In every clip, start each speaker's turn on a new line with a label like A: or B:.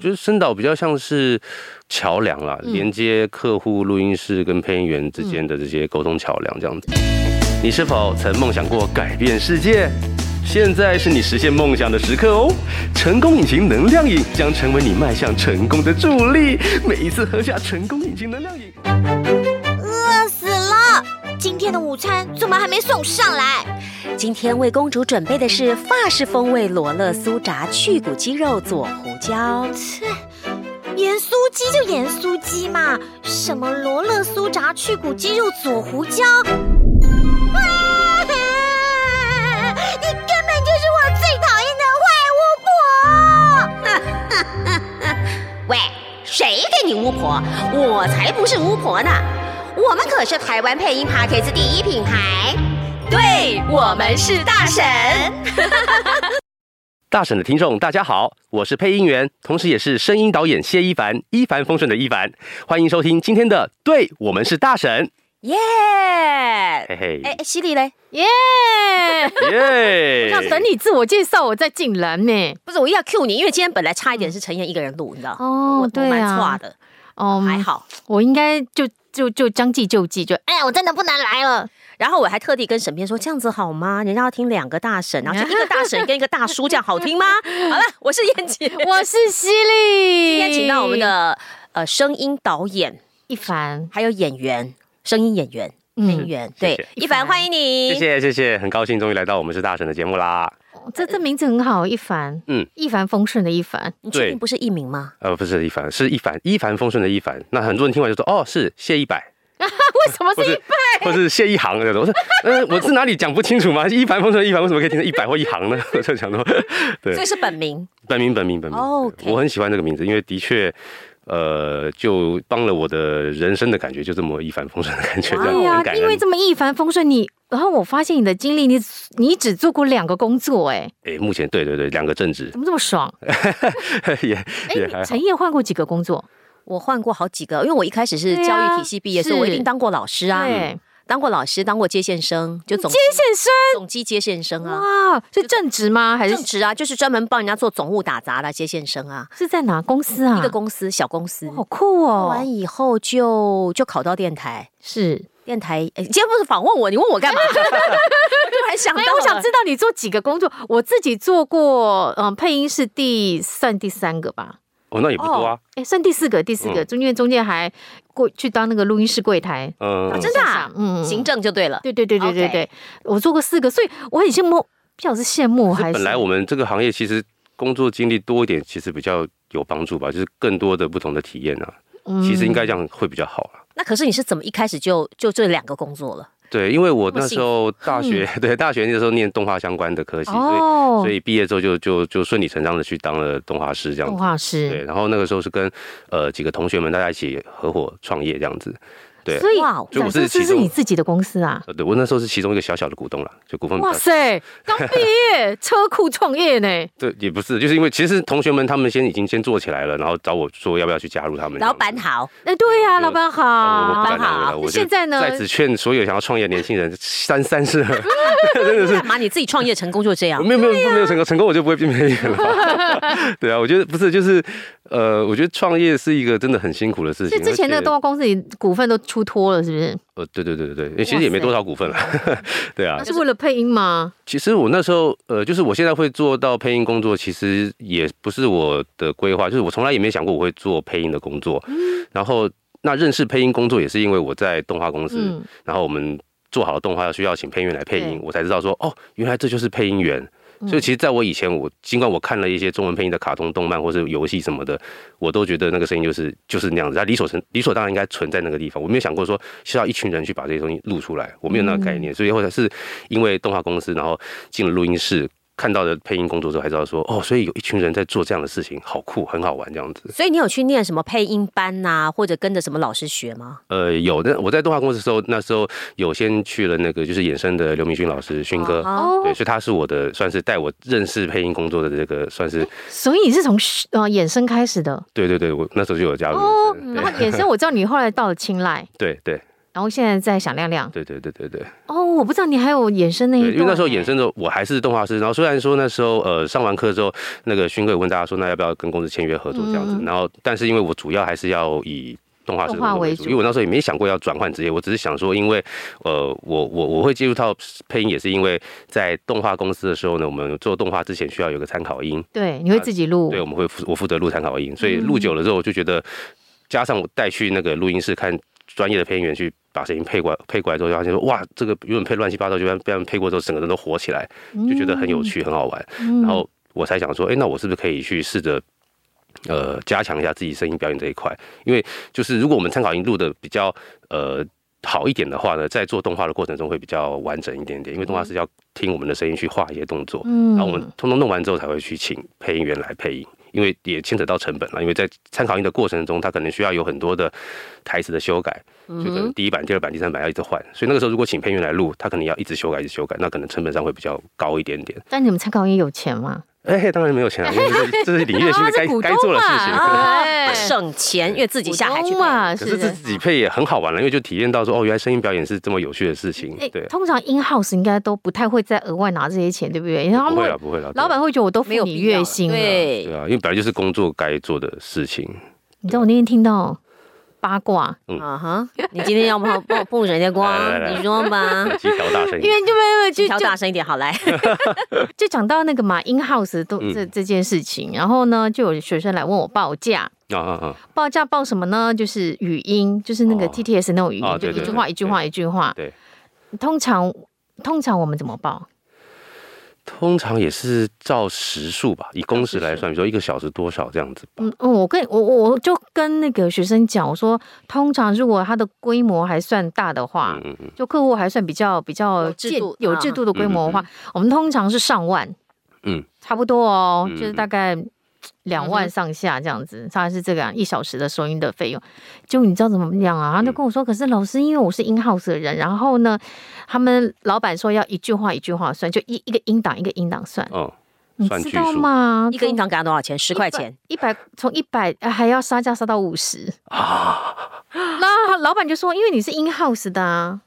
A: 就是声导比较像是桥梁啦，嗯、连接客户、录音室跟配音员之间的这些沟通桥梁这样子。嗯、你是否曾梦想过改变世界？现在是你实现梦想的时刻哦！成功引擎能量饮将成为你迈向成功的助力。每一次喝下成功引擎能量饮，
B: 饿死了！今天的午餐怎么还没送上来？今天为公主准备的是法式风味罗勒酥炸去骨鸡肉佐胡椒。切，盐酥鸡就盐酥鸡嘛，什么罗勒酥炸去骨鸡肉佐胡椒？啊！你根本就是我最讨厌的坏巫婆！哈哈哈哈！喂，谁给你巫婆？我才不是巫婆呢！我们可是台湾配音 Podcast 第一品牌，对，我们是大婶。
A: 大婶的听众，大家好，我是配音员，同时也是声音导演谢一凡，一帆风顺的一凡，欢迎收听今天的《对我们是大婶》。
B: 耶！嘿嘿，哎，犀利嘞！
C: 耶 耶！要等你自我介绍，我再进来呢。
B: 不是，我要 cue 你，因为今天本来差一点是陈燕一个人录，你知道？
C: 哦，对啊，
B: 蛮差的。哦，还好，
C: 我应该就就就将计就计，就哎呀，我真的不能来了。
B: 然后我还特地跟沈编说，这样子好吗？人家要听两个大婶，然后就一个大婶跟一个大叔，这样好听吗？好了，我是燕姐，
C: 我是犀利。
B: 今天请到我们的呃声音导演
C: 一凡，
B: 还有演员声音演员配音员，对，一凡欢迎你，
A: 谢谢谢谢，很高兴终于来到我们是大神的节目啦。
C: 这这名字很好，一凡，嗯，一帆风顺的一凡，
B: 你确定不是艺名吗？
A: 呃，不是一凡，是一凡一帆风顺的一凡。那很多人听完就说，哦，是谢一百。
C: 为什么是一百？
A: 或是谢一航那种？我说，嗯，我是哪里讲不清楚吗？一帆风顺一帆，为什么可以听成一百或一行呢？我就想说，对，
B: 所以是本名，
A: 本名，本名，本名。哦，Okay. 我很喜欢这个名字，因为的确，呃，就帮了我的人生的感觉，就这么一帆风顺的感觉。对呀，
C: 因为这么一帆风顺，你然后我发现你的经历，你你只做过两个工作，哎，
A: 哎，目前对对对，两个正职，
C: 怎么这么爽？
A: 也也还。
C: 陈烨换过几个工作？
B: 我换过好几个，因为我一开始是教育体系毕业，所以我一定当过老师啊，当过老师，当过接线生，就总
C: 接线生，
B: 总机接线生啊。
C: 哇，是正职吗？还是
B: 正职啊？就是专门帮人家做总务打杂的接线生啊。
C: 是在哪公司啊？
B: 一个公司，小公司，
C: 好酷哦。
B: 完以后就就考到电台，
C: 是电
B: 台。今天不是访问我，你问我干嘛？突然想到，
C: 我想知道你做几个工作。我自己做过，嗯，配音是第算第三个吧。
A: 哦，那也不多啊。
C: 哎，算第四个，第四个中间中间还过去当那个录音室柜台。
A: 嗯，
B: 真的，啊嗯，行政就对了。
C: 对对对对对对，我做过四个，所以我很羡慕，不晓得是羡慕还是。
A: 本来我们这个行业其实工作经历多一点，其实比较有帮助吧，就是更多的不同的体验啊。其实应该这样会比较好啊。
B: 那可是你是怎么一开始就就这两个工作了？
A: 对，因为我那时候大学，对大学那时候念动画相关的科系，所以所以毕业之后就就就顺理成章的去当了动画师这样子。
C: 动画师，
A: 对，然后那个时候是跟呃几个同学们大家一起合伙创业这样子。对，
C: 所以就我是其实是你自己的公司啊？
A: 对，我那时候是其中一个小小的股东了，就股份。
C: 哇塞，刚毕业车库创业呢？
A: 对，也不是，就是因为其实同学们他们先已经先做起来了，然后找我说要不要去加入他们。
B: 老板好，
C: 哎，对呀，老板好，
A: 老板好。我现在呢，在此劝所有想要创业的年轻人，三三是，真的是。
B: 干嘛？你自己创业成功就这样？
A: 没有没有没有成功，成功我就不会变配音员了。对啊，我觉得不是，就是。呃，我觉得创业是一个真的很辛苦的事情。
C: 之前那个动画公司里股份都出脱了，是不是？
A: 呃，对对对对对，其实也没多少股份了。对啊，
C: 是为了配音吗？
A: 其实我那时候，呃，就是我现在会做到配音工作，其实也不是我的规划，就是我从来也没想过我会做配音的工作。嗯。然后，那认识配音工作也是因为我在动画公司，嗯、然后我们做好了动画要需要请配音员来配音，我才知道说，哦，原来这就是配音员。所以其实，在我以前，我尽管我看了一些中文配音的卡通、动漫或是游戏什么的，我都觉得那个声音就是就是那样子，它理所成理所当然应该存在那个地方。我没有想过说需要一群人去把这些东西录出来，我没有那个概念。所以后来是因为动画公司，然后进了录音室。看到的配音工作之后，还知道说哦，所以有一群人在做这样的事情，好酷，很好玩这样子。
B: 所以你有去念什么配音班呐、啊，或者跟着什么老师学吗？
A: 呃，有的。我在动画公司的时候，那时候有先去了那个就是衍生的刘明勋老师，勋哥，哦、对，所以他是我的算是带我认识配音工作的这个算是。
C: 所以你是从呃衍生开始的？
A: 对对对，我那时候就有加入。
C: 哦，然后衍生我知道你后来到了青睐。
A: 对 对。
C: 然后现在在响亮亮。
A: 对对对对对。
C: 哦，我不知道你还有衍生那一段，
A: 因为那时候衍生的我还是动画师，然后虽然说那时候呃上完课之后，那个勋哥也问大家说，那要不要跟公司签约合作这样子，嗯、然后但是因为我主要还是要以。动画师为主，因为我那时候也没想过要转换职业，我只是想说，因为呃，我我我会接触到配音，也是因为在动画公司的时候呢，我们做动画之前需要有个参考音，
C: 对，你会自己录，
A: 对，我们会负我负责录参考音，所以录久了之后，我就觉得加上我带去那个录音室看专业的配音员去把声音配过来，配过来之后，就发现说哇，这个原本配乱七八糟，就被被配过之后，整个人都活起来，就觉得很有趣，很好玩，然后我才想说，哎，那我是不是可以去试着。呃，加强一下自己声音表演这一块，因为就是如果我们参考音录的比较呃好一点的话呢，在做动画的过程中会比较完整一点点，因为动画是要听我们的声音去画一些动作，嗯，然后我们通通弄完之后才会去请配音员来配音，因为也牵扯到成本了，因为在参考音的过程中，它可能需要有很多的台词的修改，就可能第一版、第二版、第三版要一直换，所以那个时候如果请配音员来录，他可能要一直修改、一直修改，那可能成本上会比较高一点点。
C: 但你们参考音有钱吗？
A: 哎、欸，当然没有钱了，因为这是领域性该该做的事情，
B: 啊 省钱，因为自己下海去嘛。
A: 可是自己配也很好玩了，因为就体验到说，哦，原来声音表演是这么有趣的事情。对，
C: 通常 in house 应该都不太会再额外拿这些钱，对不对？
A: 不会了，不会了。
C: 老板会觉得我都付你月薪，
A: 对对啊，因为本来就是工作该做的事情。
C: 你知道我那天听到。八卦，
B: 嗯。哈，你今天要不要曝曝人家光？你说吧，
A: 调大声，
C: 因为就没有就
B: 调大声一点，好来，
C: 就讲到那个嘛，in house 都这这件事情，然后呢，就有学生来问我报价，啊啊啊，报价报什么呢？就是语音，就是那个 TTS 那种语音，就一句话一句话一句话，对，通常通常我们怎么报？
A: 通常也是照时数吧，以工时来算，比如说一个小时多少这样子。
C: 嗯嗯，我跟我我就跟那个学生讲，我说通常如果它的规模还算大的话，嗯嗯，就客户还算比较比较有制度有制度的规模的话，我们通常是上万，嗯，差不多哦，就是大概。两万上下这样子，大概是这个样一小时的收音的费用。就你知道怎么样啊？他就跟我说，可是老师，因为我是 in house 的人，然后呢，他们老板说要一句话一句话算，就一一个音档一个音档算。哦，你知道吗？
B: 一个音档给他多少钱？十块钱？
C: 一百从一百还要杀价杀到五十啊？那老板就说，因为你是 in house 的啊，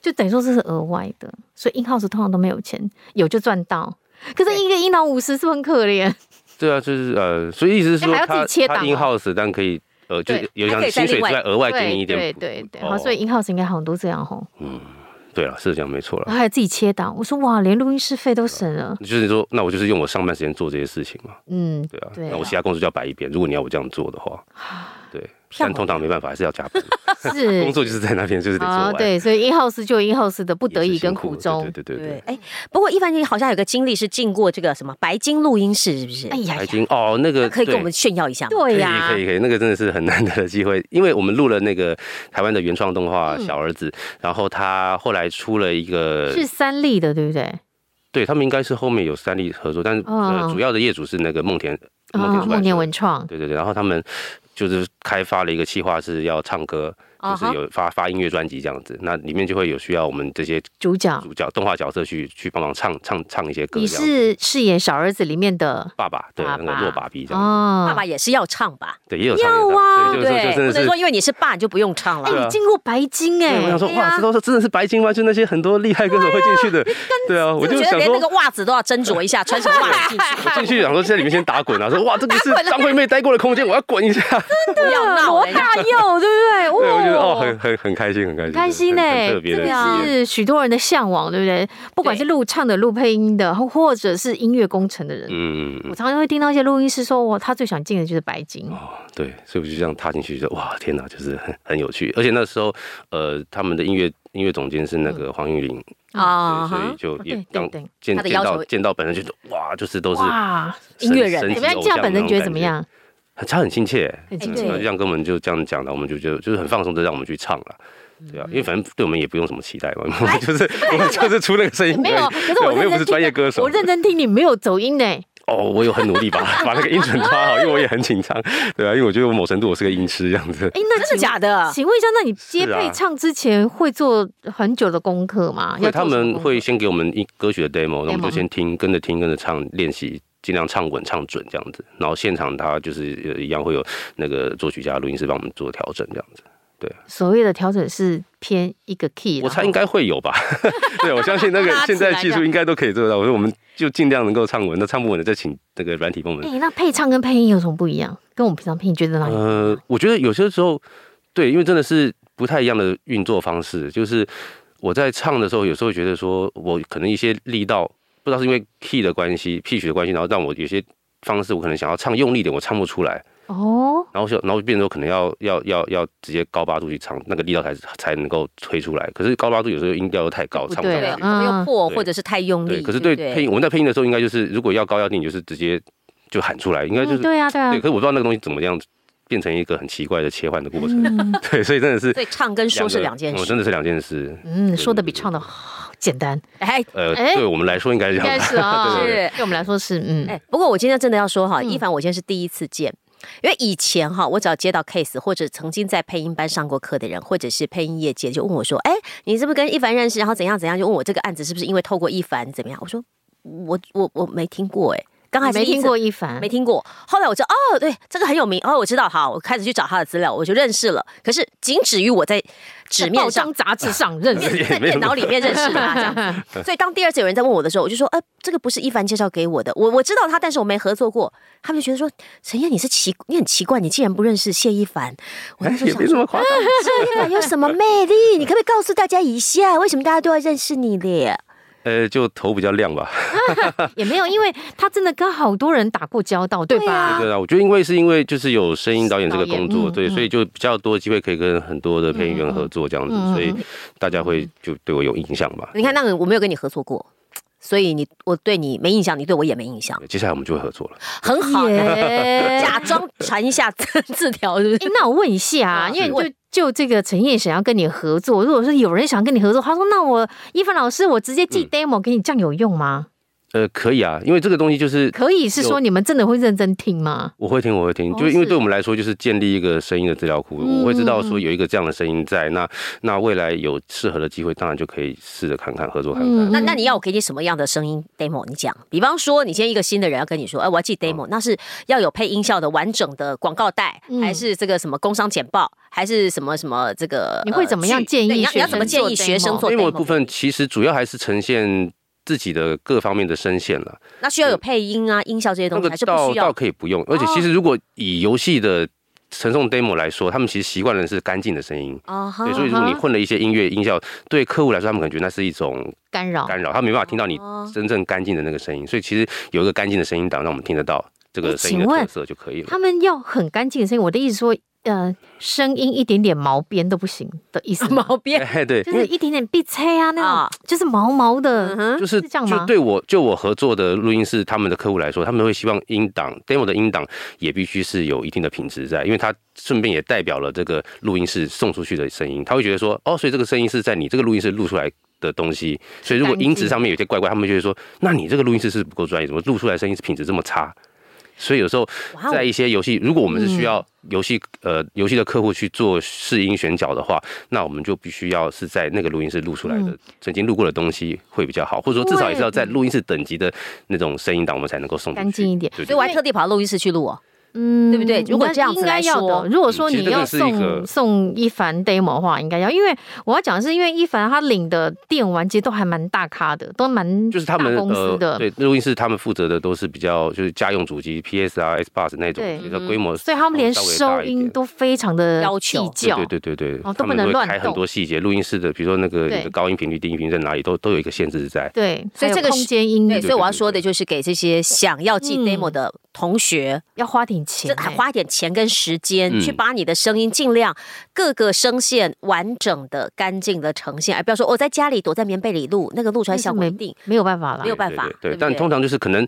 C: 就等于说这是额外的，所以 in house 通常都没有钱，有就赚到。可是一个音档五十是不是很可怜？
A: 对啊，就是呃，所以意思是说他，他 in house，但可以呃，就有像薪水之外额外给你一点，
C: 对对对，好，所以 in house 应该好像都这样吼。嗯。
A: 对了，是这样没错了。
C: 还有自己切档，我说哇，连录音室费都省了。
A: 就是说，那我就是用我上班时间做这些事情嘛。嗯，对啊。那我其他工作就要摆一边。如果你要我这样做的话，对。但通常没办法，还是要加班。是。工作就是在那边，就是得做完。
C: 对，所以 in house 就 in house 的不得已跟苦衷。
A: 对对对对。
B: 哎，不过一凡你好像有个经历是进过这个什么白金录音室，是不是？哎
A: 呀，白金哦，那个
B: 可以跟我们炫耀一下吗？
C: 对呀，
A: 可以可以，那个真的是很难得的机会，因为我们录了那个台湾的原创动画《小儿子》，然后他后来出了一个。呃，
C: 是三立的，对不对？
A: 对，他们应该是后面有三立合作，但是、哦、呃，主要的业主是那个梦田梦
C: 田、哦、田文创，
A: 对对对，然后他们就是开发了一个计划，是要唱歌。就是有发发音乐专辑这样子，那里面就会有需要我们这些
C: 主角、
A: 主角动画角色去去帮忙唱唱唱一些歌。
C: 你是饰演小儿子里面的
A: 爸爸，对，那个弱爸比这样。
B: 哦，爸爸也是要唱吧？
A: 对，也有唱
B: 啊。对，不能说因为你是爸就不用唱了。
C: 哎，你进过白金哎？
A: 我想说，哇，这都是真的是白金吗？就那些很多厉害歌手会进去的。对啊，我就想说，连
B: 那个袜子都要斟酌一下，穿什么袜子进去。
A: 我进去想说，在里面先打滚啊，说哇，这个是张惠妹待过的空间，我要滚一下。
C: 真的，罗大佑，对不对？
A: 对，我觉得哦，很很很。开心很开心，
C: 开心呢，这个是许多人的向往，对不对？不管是录唱的、录配音的，或者是音乐工程的人，嗯，我常常会听到一些录音师说，哇，他最想进的就是白金。哦，
A: 对，所以我就这样踏进去，就哇，天哪，就是很很有趣。而且那时候，呃，他们的音乐音乐总监是那个黄玉玲啊，所以就也刚见见到见到本人，就哇，就是都是哇
C: 音乐人，怎么样？见到本人觉得怎么样？
A: 他很亲切，很亲切，就这样跟我们就这样讲的，我们就觉得就是很放松的让我们去唱了，对啊，因为反正对我们也不用什么期待嘛，我们就是我们就是出那个声音，
C: 没有，可是我们又不是专业歌手，我认真听你没有走音呢。
A: 哦，我有很努力把把那个音准抓好，因为我也很紧张，对啊，因为我觉得我某程度我是个音痴这样子。
C: 哎，那真的假的？请问一下，那你接配唱之前会做很久的功课吗？
A: 对，他们会先给我们一歌曲的 demo，那我们就先听，跟着听，跟着唱，练习。尽量唱稳唱准这样子，然后现场他就是一样会有那个作曲家、录音师帮我们做调整这样子。对，
C: 所谓的调整是偏一个 key，
A: 我猜应该会有吧。对，我相信那个现在技术应该都可以做到。我说我们就尽量能够唱稳，那唱不稳的再请那个软体帮我们。
C: 哎，那配唱跟配音有什么不一样？跟我们平常配音觉得哪里？
A: 呃，我觉得有些时候，对，因为真的是不太一样的运作方式。就是我在唱的时候，有时候觉得说我可能一些力道，不知道是因为 key 的关系、pitch 的关系，然后让我有些方式，我可能想要唱用力点，我唱不出来。哦，然后就然后变成说可能要要要要直接高八度去唱，那个力道才才能够推出来。可是高八度有时候音调又太高，唱不出来，
B: 没有破或者是太用力。
A: 可是对配音，我们在配音的时候，应该就是如果要高要低，就是直接就喊出来，应该就是
C: 对啊对啊。
A: 对，可是我不知道那个东西怎么样变成一个很奇怪的切换的过程。对，所以真的是，
B: 所以唱跟说是两件事，
A: 我真的是两件事。
C: 嗯，说的比唱的好简单。
B: 哎，
A: 呃，对我们来说应该是这样，应该
C: 是 啊，是对我们来说是嗯。
B: 哎，不过我今天真的要说哈，一凡，我今天是第一次见。因为以前哈，我只要接到 case 或者曾经在配音班上过课的人，或者是配音业界，就问我说：“哎，你是不是跟一凡认识？然后怎样怎样？”就问我这个案子是不是因为透过一凡怎么样？我说：“我我我没听过哎。”刚开始
C: 没听过一凡，
B: 没听过。后来我就哦，对，这个很有名。哦，我知道，好，我开始去找他的资料，我就认识了。可是仅止于我在纸面上、
C: 杂志上认识，
B: 在电脑里面认识他这样。所以当第二次有人在问我的时候，我就说，呃，这个不是一凡介绍给我的，我我知道他，但是我没合作过。他们就觉得说，陈燕你是奇，你很奇怪，你竟然不认识谢一凡。我那时候想说，谢一凡有什么魅力？你可不可以告诉大家一下，为什么大家都要认识你的？
A: 呃，就头比较亮吧，
C: 也没有，因为他真的跟好多人打过交道，对吧？
A: 对啊，我觉得因为是因为就是有声音导演这个工作，对，所以就比较多机会可以跟很多的配音员合作这样子，所以大家会就对我有印象吧。
B: 你看，那个我没有跟你合作过，所以你我对你没印象，你对我也没印象。
A: 接下来我们就会合作了，
B: 很好，假装传一下字条，是不是？
C: 那我问一下，因为就。就这个陈燕想要跟你合作，如果说有人想跟你合作，他说：“那我伊凡老师，我直接寄 demo 给你，这样有用吗？”
A: 呃，可以啊，因为这个东西就是
C: 可以是说你们真的会认真听吗？
A: 我会听，我会听，就因为对我们来说，就是建立一个声音的资料库，我会知道说有一个这样的声音在，那那未来有适合的机会，当然就可以试着看看合作看看。
B: 那那你要我给你什么样的声音 demo？你讲，比方说你今天一个新的人要跟你说，哎，我要寄 demo，那是要有配音效的完整的广告带，还是这个什么工商简报，还是什么什么这个？
C: 你会怎么样建议？你
B: 要怎么建议学生做 demo
A: 的部分？其实主要还是呈现。自己的各方面的声线了，
B: 那需要有配音啊、音效这些东西，还是不需要？
A: 倒可以不用。而且其实如果以游戏的传送 demo 来说，他们其实习惯的是干净的声音啊。对，所以如果你混了一些音乐音效，对客户来说，他们可能觉得那是一种
C: 干扰，
A: 干扰，他没办法听到你真正干净的那个声音。所以其实有一个干净的声音档，让我们听得到这个声音的特色就可以了。
C: 他们要很干净的声音，我的意思说。呃，声音一点点毛边都不行的意思，
B: 毛边，
A: 对，
C: 就是一点点鼻塞啊，那种就是毛毛的，
A: 就是这样吗？就对我就我合作的录音室，他们的客户来说，他们会希望音档 demo 的音档也必须是有一定的品质在，因为它顺便也代表了这个录音室送出去的声音，他会觉得说，哦，所以这个声音是在你这个录音室录出来的东西，所以如果音质上面有些怪怪，他们就会说，那你这个录音室是不够专业，怎么录出来声音是品质这么差？所以有时候在一些游戏，如果我们是需要游戏呃游戏的客户去做试音选角的话，那我们就必须要是在那个录音室录出来的曾经录过的东西会比较好，或者说至少也是要在录音室等级的那种声音档，我们才能够送
C: 干净一点。
B: 所以我还特地跑到录音室去录哦。嗯，对不对？如果这样子来说，
C: 如果说你要送送一凡 demo 的话，应该要，因为我要讲的是，因为一凡他领的电玩其实都还蛮大咖的，都蛮
A: 就是他们公司的。对录音室，他们负责的都是比较就是家用主机 PS 啊 Xbox 那种，比较规模，
C: 所以他们连收音都非常的
B: 要求，
A: 对对对对，
C: 都不能乱
A: 开很多细节。录音室的，比如说那个你的高音频率、低音频率在哪里，都都有一个限制在。
C: 对，所以这个空间音，
B: 对，所以我要说的就是给这些想要寄 demo 的同学
C: 要花点钱，
B: 还花点。钱跟时间去把你的声音尽量各个声线完整的、干净的呈现，而不要说我在家里躲在棉被里录，那个录出来效果一定
C: 没有办法了，
B: 没有办法。
A: 对，但通常就是可能，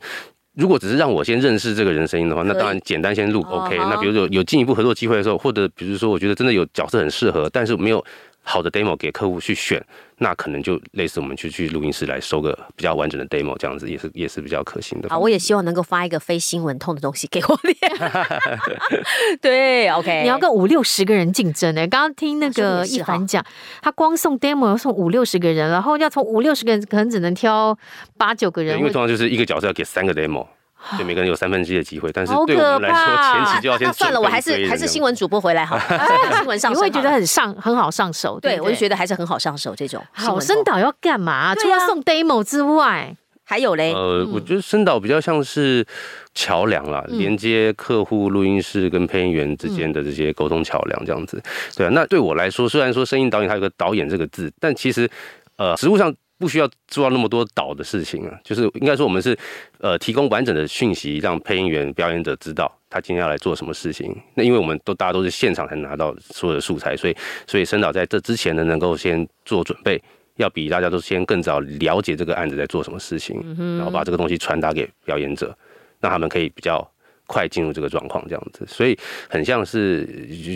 A: 如果只是让我先认识这个人声音的话，那当然简单先录 OK。那比如说有进一步合作机会的时候，或者比如说我觉得真的有角色很适合，但是没有好的 demo 给客户去选。那可能就类似我们去去录音室来收个比较完整的 demo，这样子也是也是比较可行的。
B: 啊，我也希望能够发一个非新闻通的东西给我练。对，OK。
C: 你要跟五六十个人竞争呢？刚刚听那个一凡讲，他光送 demo 要送五六十个人，然后要从五六十个人可能只能挑八九个人。
A: 因为通常就是一个角色要给三个 demo。对，每个人有三分之一的机会，但是对我们来说，前期就要先
B: 算了，我还是还是新闻主播回来好，新闻上
C: 你会觉得很上很好上手，
B: 对我就觉得还是很好上手这种。
C: 好，声导要干嘛？除了送 demo 之外，
B: 还有嘞？
A: 呃，我觉得声导比较像是桥梁啦，连接客户录音室跟配音员之间的这些沟通桥梁这样子。对啊，那对我来说，虽然说声音导演它有个导演这个字，但其实呃，实务上。不需要做到那么多导的事情啊，就是应该说我们是，呃，提供完整的讯息，让配音员、表演者知道他今天要来做什么事情。那因为我们都大家都是现场才拿到所有的素材，所以所以声导在这之前呢，能够先做准备，要比大家都先更早了解这个案子在做什么事情，然后把这个东西传达给表演者，让他们可以比较快进入这个状况，这样子。所以很像是，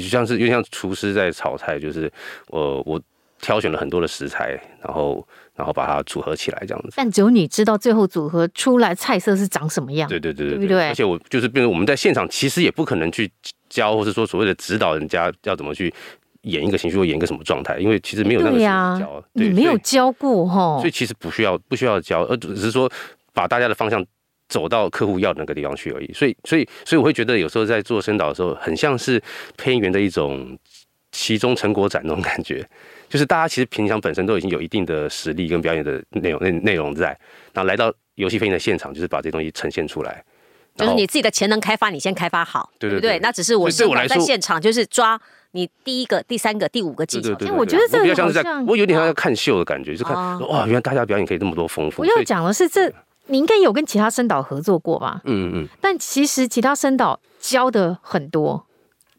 A: 像是又像厨师在炒菜，就是呃我挑选了很多的食材，然后。然后把它组合起来，这样子。
C: 但只有你知道最后组合出来菜色是长什么样。
A: 对对对对，对，对，而且我就是，比如我们在现场，其实也不可能去教，或是说所谓的指导人家要怎么去演一个情绪，或演一个什么状态，因为其实没有那个教。
C: 对，你没有教过哈，
A: 所以其实不需要不需要教，而只是说把大家的方向走到客户要的那个地方去而已。所以所以所以我会觉得有时候在做声导的时候，很像是配音员的一种期中成果展那种感觉。就是大家其实平常本身都已经有一定的实力跟表演的内容内内容在，然后来到游戏飞行的现场，就是把这些东西呈现出来。
B: 就是你自己的潜能开发，你先开发好，对对对。那只是我是我在现场，就是抓你第一个、第三个、第五个技巧。
C: 因为我觉得这个比较像是
A: 在，我有点像在看秀的感觉，就看哇，原来大家表演可以这么多丰富。
C: 我要讲的是，这你应该有跟其他声导合作过吧？嗯嗯。但其实其他声导教的很多。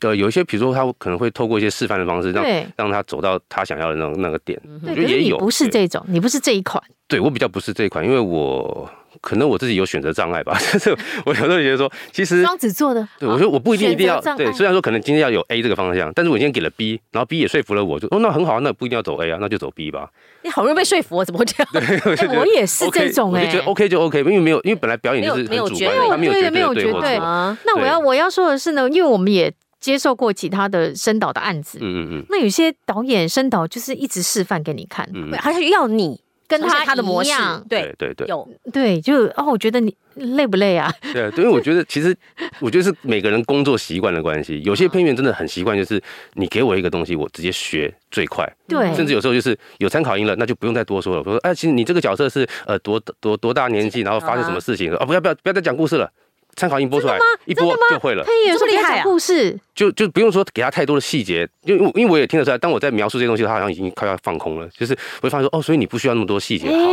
A: 呃，有一些，比如说他可能会透过一些示范的方式，让让他走到他想要的那种那个点。
C: 我觉得也有。不是这种，你不是这一款。
A: 对，我比较不是这一款，因为我可能我自己有选择障碍吧。但是我有时候觉得说，其实
C: 双子座的，
A: 对我说我不一定一定要对。虽然说可能今天要有 A 这个方向，但是我今天给了 B，然后 B 也说服了我，就哦那很好啊，那不一定要走 A 啊，那就走 B 吧。
B: 你好容易被说服，怎么会这样？
C: 对，我 也是这种哎，
A: 我就觉得 OK 就 OK，因为没有，因为本来表演就是没有绝对，没有绝对，没有绝对。
C: 那我要我要说的是呢，因为我们也。接受过其他的声导的案子，嗯嗯嗯，那有些导演声导就是一直示范给你看，嗯，还是要你跟他他的模样，
A: 对对对，
C: 有。对，就哦，我觉得你累不累啊？
A: 对，因为我觉得其实我觉得是每个人工作习惯的关系，有些配音员真的很习惯，就是你给我一个东西，我直接学最快，对，甚至有时候就是有参考音了，那就不用再多说了。我说，哎，其实你这个角色是呃多多多大年纪，然后发生什么事情？哦，不要不要不要再讲故事了。参考音播出来，一播就会了。
C: 配音员这么厉害啊！故事
A: 就就不用说给他太多的细节，因为因为我也听得出来，当我在描述这些东西，他好像已经快要放空了。就是我会发现说，哦，所以你不需要那么多细节。好，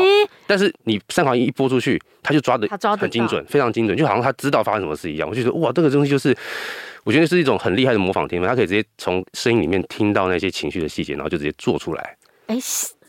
A: 但是你参考音一播出去，他就抓的很精准，非常精准，就好像他知道发生什么事一样。我就觉得哇，这个东西就是我觉得是一种很厉害的模仿天分，他可以直接从声音里面听到那些情绪的细节，然后就直接做出来。哎。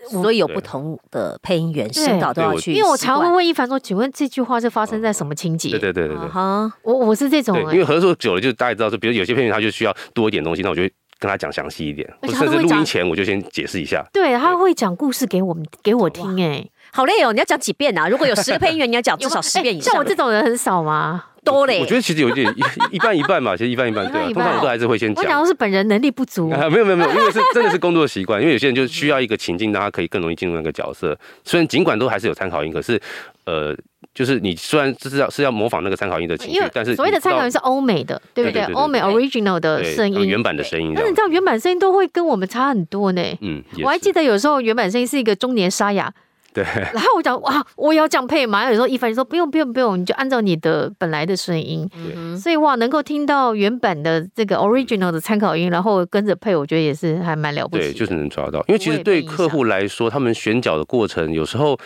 B: 所以有不同的配音员、声导都要去，
C: 因为我常会问一凡说：“请问这句话是发生在什么情节？”
A: 对对对对对，
C: 哈，我我是这种，
A: 因为合作久了，就大家知道说，比如有些配音员他就需要多一点东西，那我就会跟他讲详细一点，甚至录音前我就先解释一下。
C: 对，他会讲故事给我们给我听，哎，
B: 好累哦！你要讲几遍啊？如果有十个配音员，你要讲 至少十遍以上。
C: 像我这种人很少吗？
B: 多嘞，
A: 我觉得其实有点一一半一半嘛，其实一半一半，对，通常我都还是会先讲。
C: 我讲的是本人能力不足，
A: 没有没有没有，因为是真的是工作习惯，因为有些人就需要一个情境，让他可以更容易进入那个角色。虽然尽管都还是有参考音，可是呃，就是你虽然是要是要模仿那个参考音的情绪，但是
C: 所谓的参考音是欧美的，对不对？欧美 original 的声音，
A: 原版的声音。
C: 但是你知道原版声音都会跟我们差很多呢。嗯，我还记得有时候原版声音是一个中年沙哑。
A: 对，
C: 然后我讲哇，我也要这样配嘛。有时候一凡说不用不用不用，你就按照你的本来的声音。对，所以哇，能够听到原版的这个 original 的参考音，然后跟着配，我觉得也是还蛮了不起。
A: 对，就是能抓到，因为其实对客户来说，他们选角的过程有时候。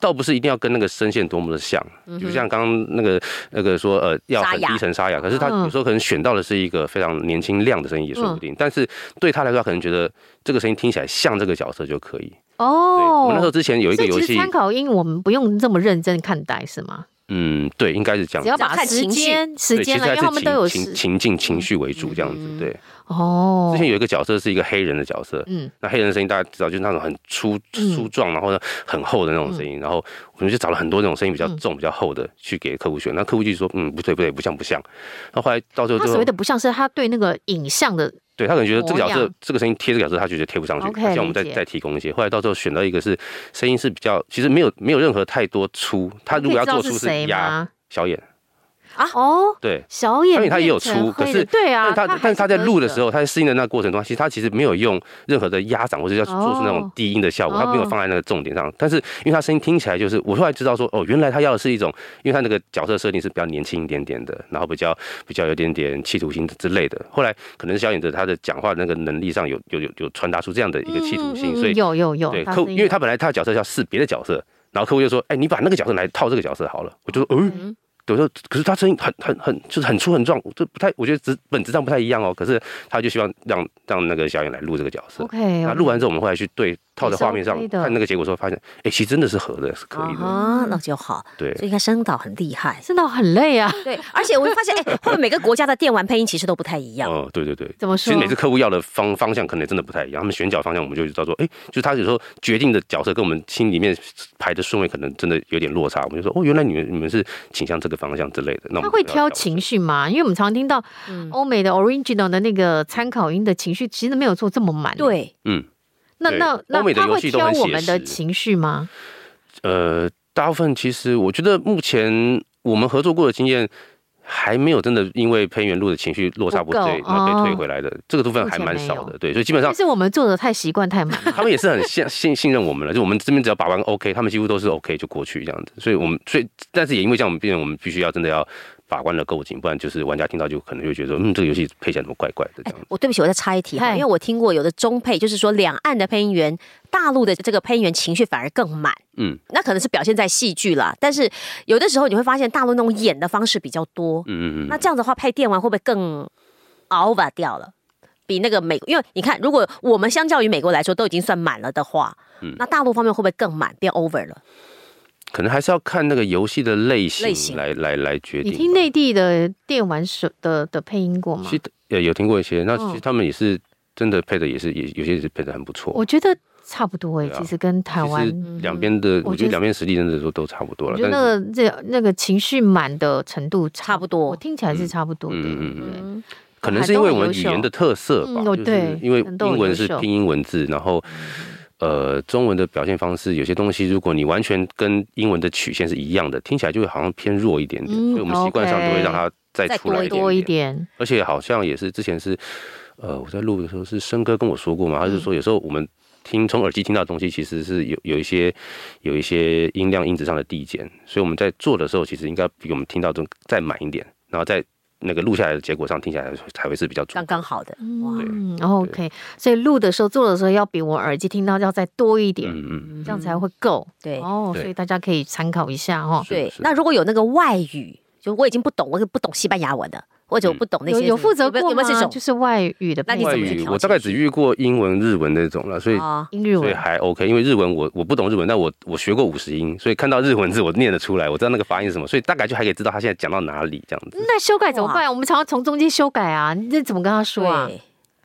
A: 倒不是一定要跟那个声线多么的像，就像刚刚那个那个说呃要很低沉沙哑，可是他有时候可能选到的是一个非常年轻亮的声音也说不定。但是对他来说，他可能觉得这个声音听起来像这个角色就可以。哦，我那时候之前有一个游戏，
C: 参考音我们不用这么认真看待是吗？
A: 嗯，对，应该是这样。
C: 只要把时间时间，因为他们都有
A: 情情境情绪为主这样子，对。哦，之前有一个角色是一个黑人的角色，嗯，那黑人的声音大家知道，就是那种很粗粗壮，然后呢很厚的那种声音，然后我们就找了很多那种声音比较重、比较厚的去给客户选，那客户就说，嗯，不对不对，不像不像。然后后来到最后，他
C: 所谓的不像是他对那个影像的，
A: 对他可能觉得这个角色这个声音贴这个角色，他觉得贴不上去，像我们再再提供一些。后来到最后选到一个是声音是比较，其实没有没有任何太多粗，他如果要做出是压小眼。
B: 啊？
C: 哦，
A: 对，
C: 小眼
A: 他也有出，可是
C: 对啊，
A: 但他但是他在录的时候，他在适应的那个过程中，其实他其实没有用任何的压嗓或者要做出那种低音的效果，他没有放在那个重点上。但是因为他声音听起来就是，我后来知道说，哦，原来他要的是一种，因为他那个角色设定是比较年轻一点点的，然后比较比较有点点企图心之类的。后来可能是小演的他的讲话那个能力上有有有有传达出这样的一个企图心，所以
C: 有有有
A: 对客，因为他本来他的角色要试别的角色，然后客户就说，哎，你把那个角色来套这个角色好了，我就说，嗯。有时候，可是他声音很很很，就是很粗很壮，这不太，我觉得质本质上不太一样哦。可是他就希望让让那个小影来录这个角色。
C: OK，
A: 那录完之后，我们会来去对。套在画面上看那个结果时候，发现哎，其实真的是合的，是可以的
B: 啊，那就好。
A: 对，
B: 所以应该声导很厉害，
C: 声导很累啊。
B: 对，而且我会发现，哎，后面每个国家的电玩配音其实都不太一样。
A: 哦，对对对，
C: 怎么说？
A: 其实每次客户要的方方向可能真的不太一样，他们选角方向我们就知道说，哎，就是他有时候决定的角色跟我们心里面排的顺位可能真的有点落差，我们就说，哦，原来你们你们是倾向这个方向之类的。那他
C: 会挑情绪吗？因为我们常听到欧美的 original 的那个参考音的情绪，其实没有做这么满。
B: 对，
A: 嗯。
C: 那那那他会挑我们的情绪吗？
A: 呃，大部分其实我觉得目前我们合作过的经验还没有真的因为配音员录的情绪落差不对，那被退回来的、哦、这个部分还蛮少的。对，所以基本上
C: 是我们做的太习惯太满，
A: 他们也是很信信信任我们了。就我们这边只要把关 OK，他们几乎都是 OK 就过去这样子。所以我们所以但是也因为这样，我们变成我们必须要真的要。把关的够紧，不然就是玩家听到就可能就会觉得说，嗯，这个游戏配起来怎么怪怪的这样、欸。
B: 我对不起，我再插一题哈，因为我听过有的中配，就是说两岸的配音员，大陆的这个配音员情绪反而更满。嗯，那可能是表现在戏剧啦，但是有的时候你会发现大陆那种演的方式比较多。嗯嗯嗯。那这样子的话，配电玩会不会更 over 掉了？比那个美，因为你看，如果我们相较于美国来说都已经算满了的话，嗯，那大陆方面会不会更满，变 over 了？
A: 可能还是要看那个游戏的类型来来来决定。
C: 你听内地的电玩手的的配音过吗？
A: 其实也有听过一些，那其实他们也是真的配的，也是也有些是配的很不错。
C: 我觉得差不多哎，其实跟台湾
A: 两边的，我觉得两边实力真的都都差不多了。
C: 我觉得那个这那个情绪满的程度差不多，我听起来是差不多的。嗯
A: 嗯嗯，可能是因为我们语言的特色吧，就是因为英文是拼音文字，然后。呃，中文的表现方式有些东西，如果你完全跟英文的曲线是一样的，听起来就会好像偏弱一点点，嗯、所以我们习惯上都会让它再出来一点点，
C: 多一点。
A: 而且好像也是之前是，呃，我在录的时候是生哥跟我说过嘛，他是说有时候我们听从耳机听到的东西，其实是有有一些有一些音量音质上的递减，所以我们在做的时候，其实应该比我们听到中再满一点，然后再。那个录下来的结果上听起来才会是比较
B: 刚刚好的，哇。
C: 嗯，OK，所以录的时候做的时候要比我耳机听到要再多一点，嗯嗯，这样才会够，对。哦，所以大家可以参考一下哈。
B: 对，那如果有那个外语，就我已经不懂，我不懂西班牙文的。或者我不懂那些，
C: 有有负责过吗？就是外语的，
A: 外语我大概只遇过英文、日文那种了，所以
C: 英日文
A: 所以还 OK。因为日文我我不懂日文，但我我学过五十音，所以看到日文字我念得出来，我知道那个发音是什么，所以大概就还可以知道他现在讲到哪里这样子。
C: 那修改怎么办？我们常常从中间修改啊，你这怎么跟他说啊？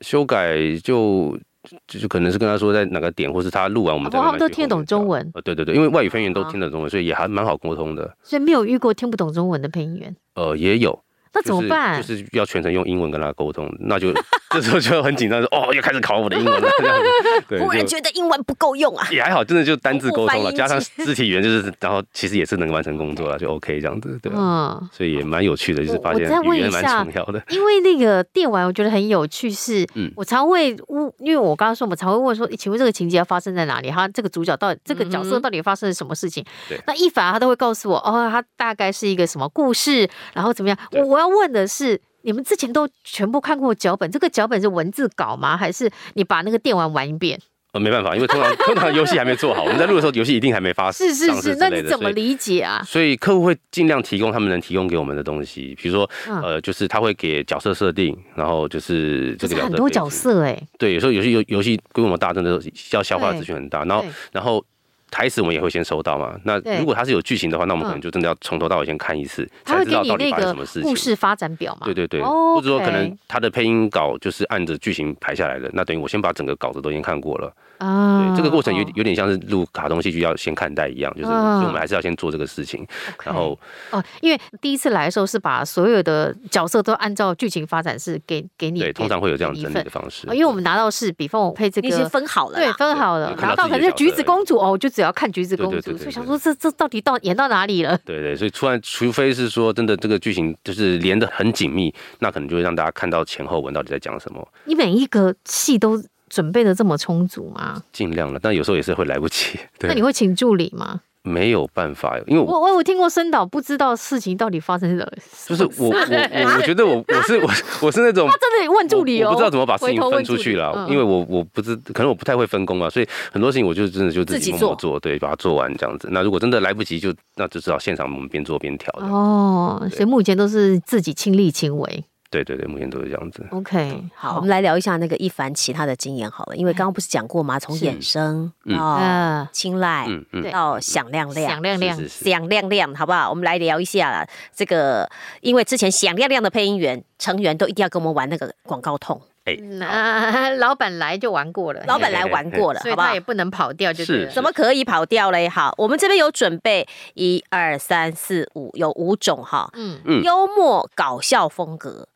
A: 修改就就可能是跟他说在哪个点，或是他录完我们，
C: 他们都听得懂中文。
A: 呃，对对对，因为外语配音员都听得懂中文，所以也还蛮好沟通的。
C: 所以没有遇过听不懂中文的配音员？
A: 呃，也有。
C: 那怎么办？
A: 就是要全程用英文跟他沟通，那就 这时候就很紧张，说哦，又开始考我的英文了，这样子。对，
B: 忽然觉得英文不够用啊。
A: 也还好，真的就单字沟通了，加上肢体语言，就是然后其实也是能完成工作了，就 OK 这样子，对。嗯。所以也蛮有趣的，就是发现语言蛮重要的。
C: 因为那个电玩，我觉得很有趣，是，我常会问，因为我刚刚说，我常会问说，请问这个情节要发生在哪里？他这个主角到底这个角色到底发生了什么事情？对。那一凡他都会告诉我，哦，他大概是一个什么故事，然后怎么样？我我要问的是。你们之前都全部看过脚本，这个脚本是文字稿吗？还是你把那个电玩玩一遍？
A: 呃，没办法，因为通常 通常游戏还没做好，我们在录的时候，游戏一定还没发生。
C: 是是是，那你怎么理解啊？
A: 所以客户会尽量提供他们能提供给我们的东西，比如说，呃，就是他会给角色设定，然后就是这个
C: 很多角色哎，对，
A: 有时候游戏游游戏规模大，真的要消化的资讯很大，然后然后。台词我们也会先收到嘛，那如果它是有剧情的话，那我们可能就真的要从头到尾先看一次，才知道到底发生什么事情。
C: 故事发展表嘛，
A: 对对对，或者说可能他的配音稿就是按着剧情排下来的，那等于我先把整个稿子都已经看过了。啊，对，这个过程有有点像是录卡通戏剧要先看待一样，就是所以我们还是要先做这个事情。然后
C: 哦，因为第一次来的时候是把所有的角色都按照剧情发展是给给你，
A: 对，通常会有这样整理的方式。
C: 因为我们拿到是，比方我配这个
B: 已经分好了，
C: 对，分好了，拿到可能是橘子公主哦，就。只要看橘子公主，所以想说这这到底到演到哪里了？
A: 对对，所以突然，除非是说真的这个剧情就是连的很紧密，那可能就会让大家看到前后文到底在讲什么。
C: 你每一个戏都准备的这么充足吗？
A: 尽量了，但有时候也是会来不及。对，
C: 那你会请助理吗？
A: 没有办法，因为
C: 我我有听过申导不知道事情到底发生了，
A: 就是我我我 我觉得我我是我我是那种
C: 他真的问助理哦，
A: 我不知道怎么把事情分出去了，因为我我不知可能我不太会分工啊，所以很多事情我就真的就自己默默做，对，把它做完这样子。那如果真的来不及，就那就只好现场我们边做边调。
C: 哦，所以目前都是自己亲力亲为。
A: 对对对，目前都是这样子。
C: OK，
B: 好，我们来聊一下那个一凡其他的经验好了，因为刚刚不是讲过吗？从衍生到青睐，到响亮亮，
C: 响亮亮，
B: 响亮亮，好不好？我们来聊一下这个，因为之前响亮亮的配音员成员都一定要跟我们玩那个广告痛。
C: 哎，老板来就玩过了，
B: 老板来玩过了，
C: 所以他也不能跑掉，就是
B: 怎么可以跑掉嘞？好，我们这边有准备一二三四五，有五种哈，嗯嗯，幽默搞笑风格。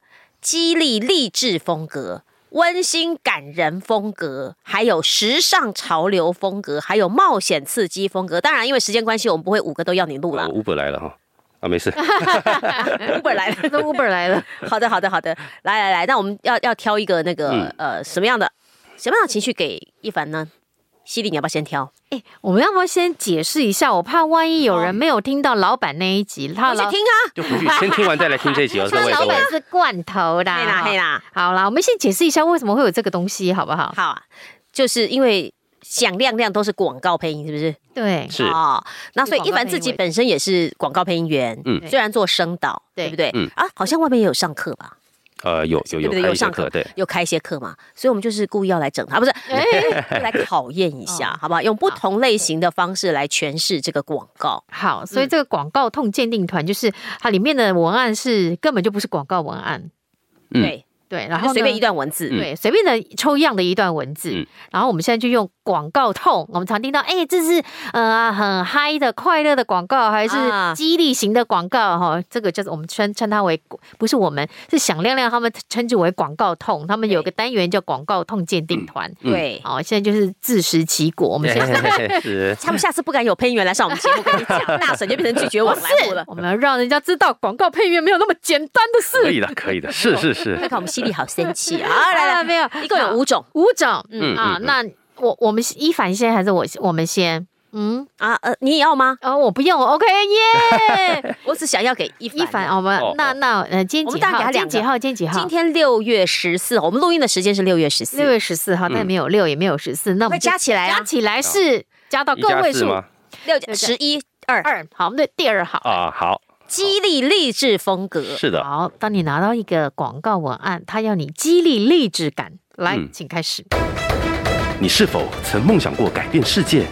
B: 激励励志风格、温馨感人风格，还有时尚潮流风格，还有冒险刺激风格。当然，因为时间关系，我们不会五个都要你录了。
A: Uber 来了哈，啊，没事
B: ，Uber 来了
C: ，Uber 来了。
B: 好的，好的，好的，来来来，那我们要要挑一个那个、嗯、呃什么样的什么样的情绪给一凡呢？犀利，你要不要先挑？
C: 哎、欸，我们要不要先解释一下？我怕万一有人没有听到老板那一集，哦、他
B: 去听啊，
A: 就回去先听完再来听这一集哦。他
C: 老板是罐头的，
B: 嘿啦嘿啦。
C: 好啦，我们先解释一下为什么会有这个东西，好不好？
B: 好啊，就是因为响亮亮都是广告配音，是不是？
C: 对，
A: 是哦。
B: 那所以一凡自己本身也是广告配音员，嗯，虽然做声导，对不对？嗯啊，好像外面也有上课吧。
A: 呃，有有有有上课，对，
B: 有开一些课嘛，所以我们就是故意要来整他，不是 来考验一下，好不好？用不同类型的方式来诠释这个广告。
C: 好，所以这个广告痛鉴定团就是它里面的文案是根本就不是广告文案，
B: 对。
C: 对，然后
B: 随便一段文字，
C: 对，随便的抽样的一段文字，嗯、然后我们现在就用广告痛。我们常听到，哎，这是呃很嗨的、快乐的广告，还是激励型的广告？哈、啊，这个就是我们称称它为，不是我们是响亮亮，他们称之为广告痛。他们有个单元叫广告痛鉴定团。对，好，现在就是自食其果。我们 现在
B: 是 他们下次不敢有配音员来上我们节目跟你讲，大婶就变成拒绝往来户了。
C: 我们要让人家知道广告配音员没有那么简单的事。
A: 可以的，可以的，是是是。
B: 看看我们犀利好生气啊！来来，没有，一共有五种，
C: 五种。嗯啊，那我我们一凡先还是我我们先？嗯
B: 啊呃，你也要吗？
C: 哦，我不用。OK 耶，
B: 我只想要给一
C: 一凡。我们那那呃，今天几号？今天几号？今天几号？
B: 今天六月十四号。我们录音的时间是六月十四，
C: 六月十四号，但没有六，也没有十四。那我们
B: 加起来，
C: 加起来是加到个位数吗？
B: 六十一二二。好，我们的第二号
A: 啊，好。
B: 激励励志风格
A: 是的。
C: 好，当你拿到一个广告文案，它要你激励励志感，来，嗯、请开始。
D: 你是否曾梦想过改变世界？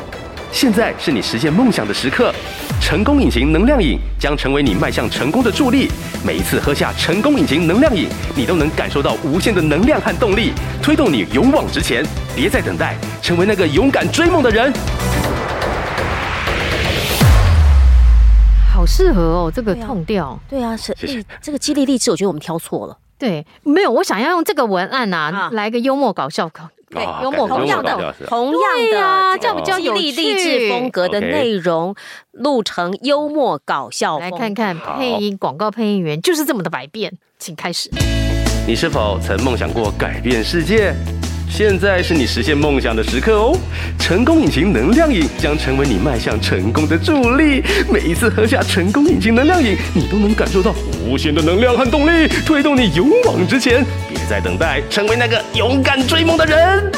D: 现在是你实现梦想的时刻。成功引擎能量饮将成为你迈向成功的助力。每一次喝下成功引擎能量饮，你都能感受到无限的能量和动力，推动你勇往直前。别再等待，成为那个勇敢追梦的人。
C: 好适合哦，这个痛调。
B: 对啊，是这个激励励志，我觉得我们挑错了。
C: 对，没有，我想要用这个文案啊，来个幽默搞笑，
B: 对，幽默同样的，同样的，这样比较有励励志风格的内容，录成幽默搞笑。
C: 来看看配音广告配音员就是这么的百变，请开始。
D: 你是否曾梦想过改变世界？现在是你实现梦想的时刻哦！成功引擎能量饮将成为你迈向成功的助力。每一次喝下成功引擎能量饮，你都能感受到无限的能量和动力，推动你勇往直前。别再等待，成为那个勇敢追梦的人。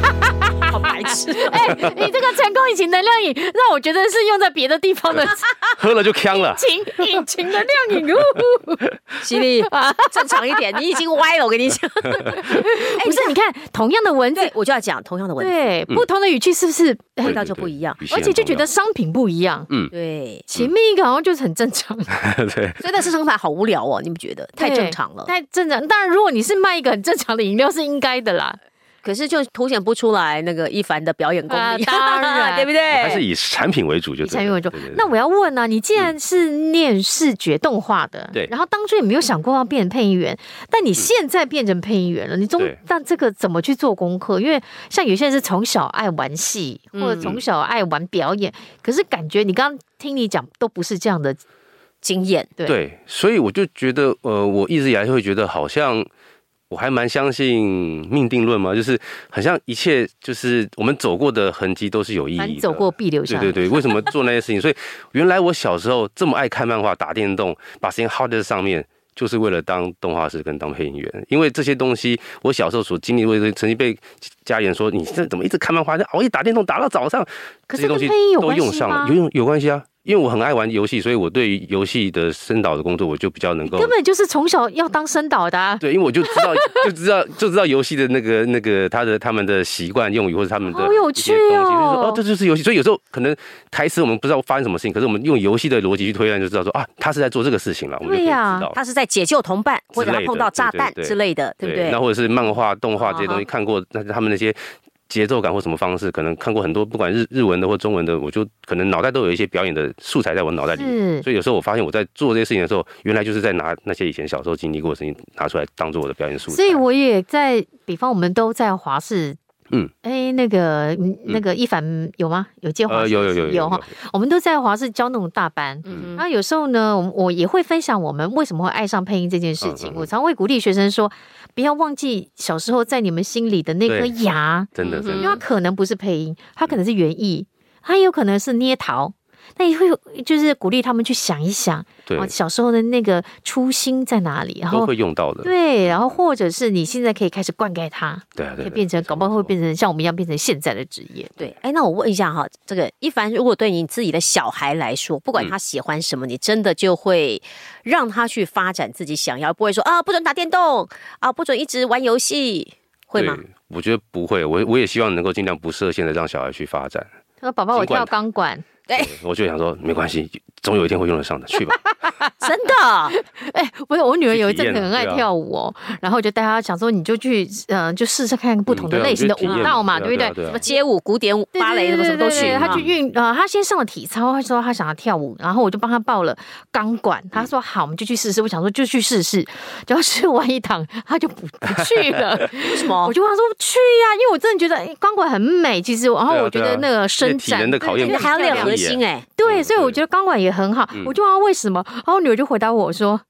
B: 好白痴！
C: 哎，你这个成功引擎能量饮，让我觉得是用在别的地方的，
A: 喝了就呛了。
C: 引擎引擎能量饮哦，
B: 犀利，正常一点，你已经歪了。我跟你讲，
C: 不是，你看同样的文字，
B: 我就要讲同样的文字，
C: 对，不同的语气是不是
B: 味道就不一样？
C: 而且就觉得商品不一样。嗯，
B: 对，
C: 前面一个好像就是很正常，
A: 对，
B: 所以那是生产好无聊哦，你们觉得太正常了，
C: 太正常。当然，如果你是卖一个很正常的饮料，是应该的啦。
B: 可是就凸显不出来那个一凡的表演功力，当然对不对？
A: 还是以产品为主就，就
C: 产品为主。那我要问呢、啊，你既然是念视觉动画的，对、嗯，然后当初也没有想过要变成配音员，但你现在变成配音员了，你中但这个怎么去做功课？因为像有些人是从小爱玩戏，或者从小爱玩表演，嗯、可是感觉你刚刚听你讲都不是这样的经验，对
A: 对，所以我就觉得，呃，我一直以来会觉得好像。我还蛮相信命定论嘛，就是好像一切就是我们走过的痕迹都是有意义的，
C: 走过必留下。
A: 对对对，为什么做那些事情？所以原来我小时候这么爱看漫画、打电动，把时间耗在上面，就是为了当动画师跟当配音员。因为这些东西，我小时候所经历过，曾经被家人说：“你这怎么一直看漫画，熬夜打电动，打到早上？”
C: 这些东西都用上了，
A: 有用有关系啊。因为我很爱玩游戏，所以我对于游戏的声导的工作，我就比较能够。
C: 根本就是从小要当声导的啊。
A: 对，因为我就知道，就知道，就知道游戏的那个、那个他的、他们的习惯用语或者他们的
C: 好有趣哦。
A: 就是说哦，这就是游戏。所以有时候可能台词我们不知道发生什么事情，可是我们用游戏的逻辑去推断，就知道说啊，他是在做这个事情了。我们就可以知道，
B: 他是在解救同伴，或者他碰到炸弹之类的，对不对？
A: 那或者是漫画、动画这些东西看过，那他们那些。节奏感或什么方式，可能看过很多，不管日日文的或中文的，我就可能脑袋都有一些表演的素材在我脑袋里。嗯，所以有时候我发现我在做这些事情的时候，原来就是在拿那些以前小时候经历过的事情拿出来当做我的表演素材。
C: 所以我也在，比方我们都在华视。嗯，哎、欸，那个那个一凡有吗？有接华视？
A: 有有有有哈。
C: 我们都在华视教那种大班。嗯，然后有时候呢，我我也会分享我们为什么会爱上配音这件事情。嗯嗯、我常会鼓励学生说，不要忘记小时候在你们心里的那颗牙。真的，真的，因为它可能不是配音，它可能是园艺，它有可能是捏陶。那也会就是鼓励他们去想一想，对，小时候的那个初心在哪里，然后
A: 会用到的，
C: 对，然后或者是你现在可以开始灌溉它，对，可以变成，搞不好会变成像我们一样变成现在的职业，对。哎，那我问一下哈，这个一凡，如果对你自己的小孩来说，不管他喜欢什么，你真的就会让他去发展自己想要，不会说啊，不准打电动啊，不准一直玩游戏，会吗？
A: 我觉得不会，我我也希望能够尽量不设限的让小孩去发展。
C: 他说：“宝宝，我跳钢管。”
A: 对，我就想说，没关系，总有一天会用得上的，去吧。
B: 真的？
C: 哎、欸，不是，我女儿有一阵子很爱跳舞哦，啊、然后我就带她想说，你就去，嗯、呃，就试试看不同的类型的舞蹈嘛，嗯、对不对？什么街舞、古典舞、芭蕾什么什么都去。她去运，呃，她先上了体操，她说她想要跳舞，然后我就帮她报了钢管。她说好，我们就去试试。我想说就去试试，结果试完一堂，她就不不去了。为什么？我就跟她说去呀、啊，因为我真的觉得钢管很美，其实，然后我觉得那个伸展，
A: 人的考验，
B: 还要练核心哎。
C: 对，所以我觉得钢管也很好。嗯、我就问他为什么，然后我女儿就回答我说。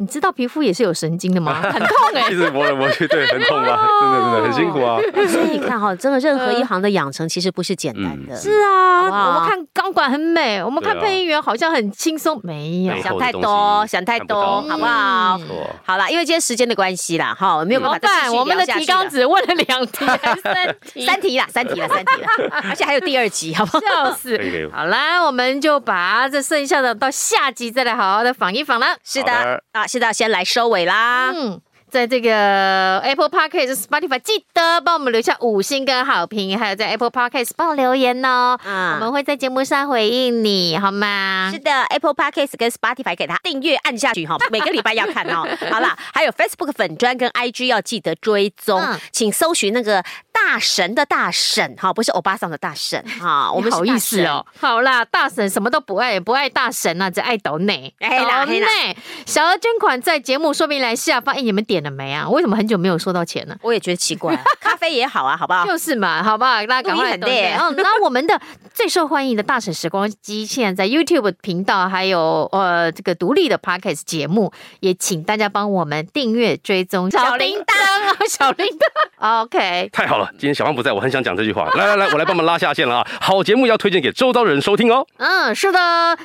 C: 你知道皮肤也是有神经的吗？很痛哎、欸，
A: 一直磨来磨去，对，很痛啊，真的真的很辛苦啊。
B: 所以你看哈，真的任何一行的养成其实不是简单的。
C: 是啊，我们看钢管很美，我们看配音员好像很轻松，没有
B: 想太多，想太多，好不好？好了，因为今天时间的关系啦，哈，没有办法再继续下去了。我们的提纲只问了两题，三题，三题啦，三题了，三题了，而且还有第二集，好不好？笑死！好啦，我们就把这剩下的到下集再来好好的访一访了。是的啊。现在先来收尾啦。嗯，在这个 Apple Podcast、Spotify，记得帮我们留下五星跟好评，还有在 Apple Podcast 帮我留言哦。嗯，我们会在节目上回应你，好吗？是的，Apple Podcast 跟 Spotify 给他订阅按下去哈，每个礼拜要看哦。好啦，还有 Facebook 粉砖跟 IG 要记得追踪，嗯、请搜寻那个。大神的大婶哈，不是欧巴桑的大婶 哈，我们好意思哦。好啦，大婶什么都不爱，不爱大神啊，只爱抖内。抖内，小额捐款在节目说明栏下方。哎，你们点了没啊？为什么很久没有收到钱呢？我也觉得奇怪。咖啡也好啊，好不好？就是嘛，好不好？大家赶快抖内。嗯，那我们的最受欢迎的大婶时光机，现在在 YouTube 频道，还有呃这个独立的 Podcast 节目，也请大家帮我们订阅追踪小铃铛啊，小铃铛。OK，太好了。今天小芳不在，我很想讲这句话。来来来，我来帮忙拉下线了啊！好节目要推荐给周遭的人收听哦。嗯，是的，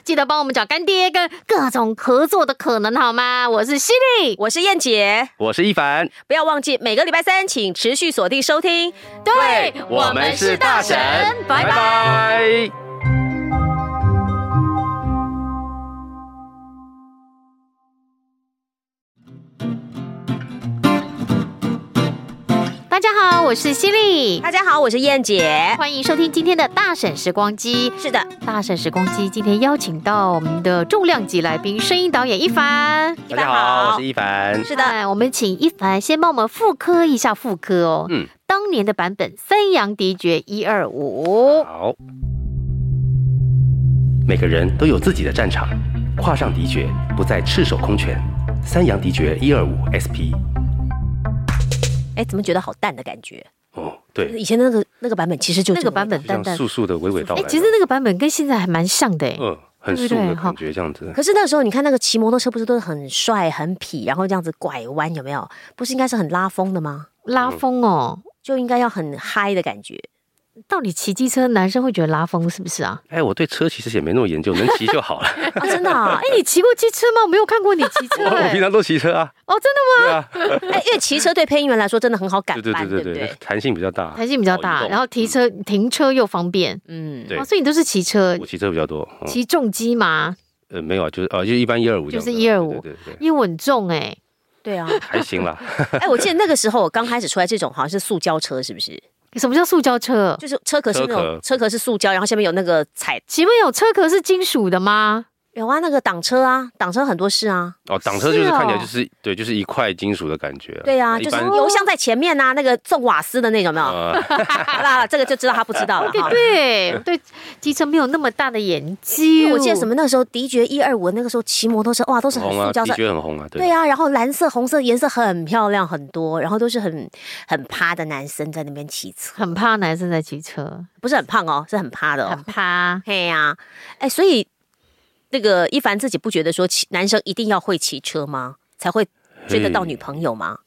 B: 记得帮我们找干爹跟各种合作的可能好吗？我是犀利，我是燕姐，我是一凡。不要忘记每个礼拜三，请持续锁定收听。对，我们是大神，拜拜。拜拜。大家好，我是犀利。大家好，我是燕姐。欢迎收听今天的大婶时光机。是的，大婶时光机今天邀请到我们的重量级来宾，声音导演一凡。大家好，我是一凡。是的，我们请一凡先帮我们复刻一下复刻哦。嗯。
C: 当年的版本三阳迪爵一二五。
A: 好，每个人都有自己的战场，跨上迪爵，不再赤手空拳。三阳迪爵一二五 SP。
B: 哎，怎么觉得好淡的感觉？
A: 哦，对，
B: 以前那个那个版本其实就
C: 那个版本淡淡
A: 素素的娓娓道来。
C: 哎，其实那个版本跟现在还蛮像的，
A: 嗯，很素的感觉这样子。
B: 可是那个时候你看那个骑摩托车不是都是很帅很痞，然后这样子拐弯有没有？不是应该是很拉风的吗？
C: 拉风哦，
B: 就应该要很嗨的感觉。
C: 到底骑机车男生会觉得拉风是不是啊？
A: 哎，我对车其实也没那么研究，能骑就好了。
B: 啊，真的啊？
C: 哎，你骑过机车吗？我没有看过你骑车。
A: 我平常都骑车啊。
C: 哦，真的吗？
A: 对啊。
B: 哎，因为骑车对配音员来说真的很好改，对，
A: 对对对对，弹性比较大，
C: 弹性比较大，然后提车停车又方便。
B: 嗯，
A: 对。
C: 所以你都是骑车？
A: 我骑车比较多。
C: 骑重机吗？
A: 呃，没有啊，就是呃，就一般一二五，
C: 就是一二五，
A: 对对因
C: 为稳重哎。
B: 对啊，
A: 还行啦。
B: 哎，我记得那个时候我刚开始出来，这种好像是塑胶车，是不是？
C: 什么叫塑胶车？
B: 就是车壳是那种车壳是塑胶，然后下面有那个彩。
C: 请问有车壳是金属的吗？
B: 有啊，那个挡车啊，挡车很多事啊。
A: 哦，挡车就是看起来就是对，就是一块金属的感觉。
B: 对啊，就是油箱在前面啊，那个送瓦斯的那种，没有？好啦，这个就知道他不知道了。
C: 对对对，机车没有那么大的研究。
B: 我记得什么那个时候迪爵一二五那个时候骑摩托车哇，都是很塑胶色，
A: 迪爵很红啊。
B: 对啊，然后蓝色、红色颜色很漂亮很多，然后都是很很趴的男生在那边骑车，
C: 很趴男生在骑车，
B: 不是很胖哦，是很趴的，哦
C: 很趴。
B: 嘿呀，哎，所以。那个一凡自己不觉得说骑男生一定要会骑车吗？才会追得到女朋友吗？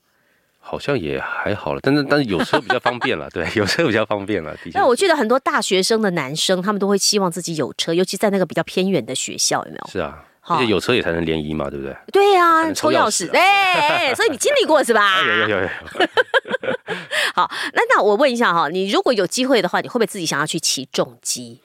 A: 好像也还好了，但是但是有车比较方便了，对，有车比较方便了。
B: 那我记得很多大学生的男生，他们都会希望自己有车，尤其在那个比较偏远的学校，有没有？
A: 是啊，而且有车也才能联谊嘛，对不对？
B: 对呀，抽钥匙，哎，所以你经历过是吧？
A: 有有有有。
B: 好，那那我问一下哈，你如果有机会的话，你会不会自己想要去骑重机？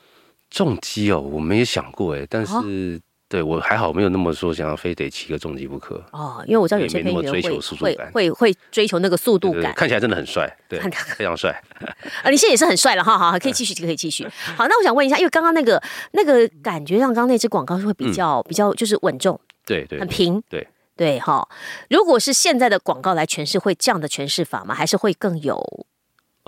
A: 重机哦，我没有想过哎，但是、哦、对我还好，没有那么说想要非得骑个重机不可
B: 哦。因为我知道有些配音员会会会会追求那个速度感，对对对，
A: 看起来真的很帅，对，非常帅
B: 啊！你现在也是很帅了哈，哈，可以继续，可以继续。好，那我想问一下，因为刚刚那个那个感觉，上刚刚那支广告是会比较、嗯、比较就是稳重，
A: 对对，对，
B: 很平，
A: 对
B: 对哈。如果是现在的广告来诠释，会这样的诠释法吗？还是会更有？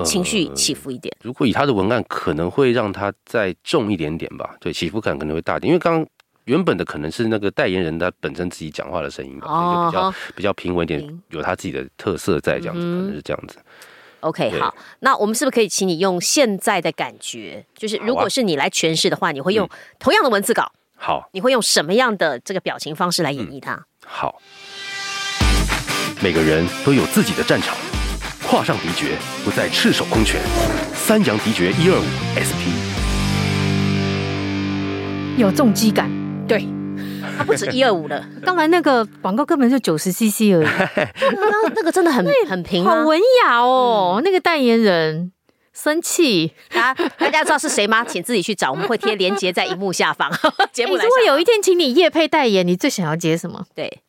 B: 情绪起伏一点、呃，
A: 如果以他的文案，可能会让他再重一点点吧。对，起伏感可能会大点，因为刚刚原本的可能是那个代言人他本身自己讲话的声音吧，哦、所以就比较、哦、比较平稳一点，有他自己的特色在，这样子、嗯、可能是这样子。
B: OK，好，那我们是不是可以请你用现在的感觉，就是如果是你来诠释的话，你会用同样的文字稿，
A: 好，
B: 你会用什么样的这个表情方式来演绎它？
A: 嗯、好，每个人都有自己的战场。跨上迪爵，不再赤手空拳。三阳迪爵一二五 SP，
C: 有重击感。
B: 对，它不止一二五了。
C: 刚才那个广告根本就九十 CC 而已。
B: 那那个真的很 很平，
C: 好文雅哦。嗯、那个代言人生气，
B: 大家大家知道是谁吗？请自己去找，我们会贴链接在荧幕下方。节目如
C: 果有一天请你叶配代言，你最想要接什么？
B: 对。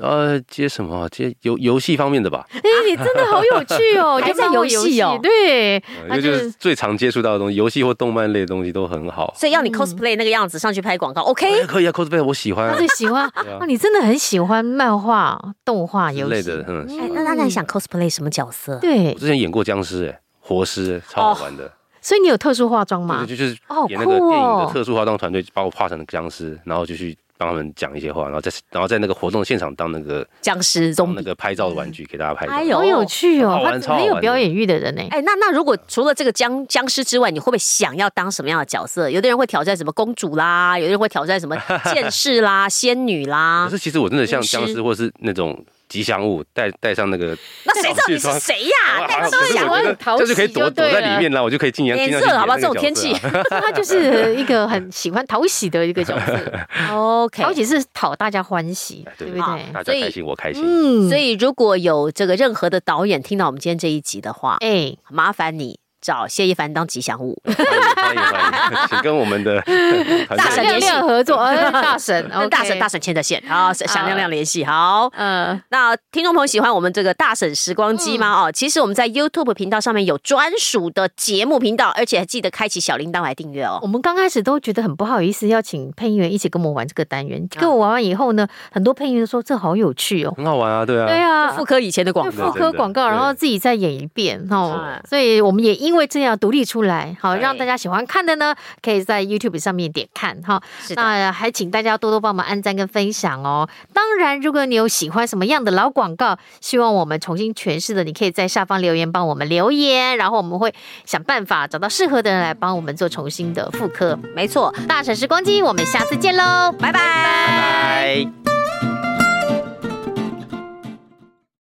A: 呃，接什么？接游游戏方面的吧。
C: 哎，你真的好有趣哦，还在游戏哦。对，
A: 那就是最常接触到的东西，游戏或动漫类的东西都很好。
B: 所以要你 cosplay 那个样子上去拍广告，OK？
A: 可以啊，cosplay 我喜欢。
C: 最喜欢 啊，你真的很喜欢漫画、动画、游戏
A: 类的。嗯，
B: 那那你想 cosplay 什么角色？
C: 对，
A: 我之前演过僵尸，哎，活尸，超好玩的。
C: 所以你有特殊化妆吗？
A: 对，就是演那个电影的特殊化妆团队把我化成了僵尸，然后就去。帮他们讲一些话，然后在然后在那个活动现场当那个
B: 僵尸中
A: 那个拍照的玩具给大家拍，
C: 哎呦，好有趣哦，他很有表演欲的人呢。
B: 哎，那那如果除了这个僵僵尸之外，你会不会想要当什么样的角色？有的人会挑战什么公主啦，有的人会挑战什么剑士啦、仙女啦。
A: 可是其实我真的像僵尸，或是那种。吉祥物带带上那个，
B: 那谁知道你是谁呀？带上吉祥物，
A: 就是可以躲躲在里面了，我就可以进颜
B: 色，好吧？这种天气，
C: 他就是一个很喜欢讨喜的一个角色。
B: OK，
C: 讨喜是讨大家欢喜，对不对？
A: 大家开心，我开心。
B: 嗯，所以如果有这个任何的导演听到我们今天这一集的话，哎，麻烦你找谢一凡当吉祥物，
A: 欢迎欢迎，请跟我们的
C: 大婶联系。合作，大婶跟
B: 大婶大婶牵着线，好，响亮亮联系，好，嗯，那听众朋友喜欢我们这个大婶时光机吗？哦，其实我们在 YouTube 频道上面有专属的节目频道，而且还记得开启小铃铛来订阅哦。
C: 我们刚开始都觉得很不好意思，要请配音员一起跟我们玩这个单元，跟我玩完以后呢，很多配音员说这好有趣哦，
A: 很好玩啊，对啊，
C: 对啊，
B: 复刻以前的广告，
C: 复刻广告，然后自己再演一遍，哦，所以我们也因为这样独立出来，好让大家喜欢看的呢，可以在 YouTube 上面点看哈。那还请大家多多帮忙按赞跟分享哦。当然，如果你有喜欢什么样的老广告，希望我们重新诠释的，你可以在下方留言帮我们留言，然后我们会想办法找到适合的人来帮我们做重新的复刻。
B: 没错，
C: 大婶时光机，我们下次见喽，拜拜。
A: 拜拜。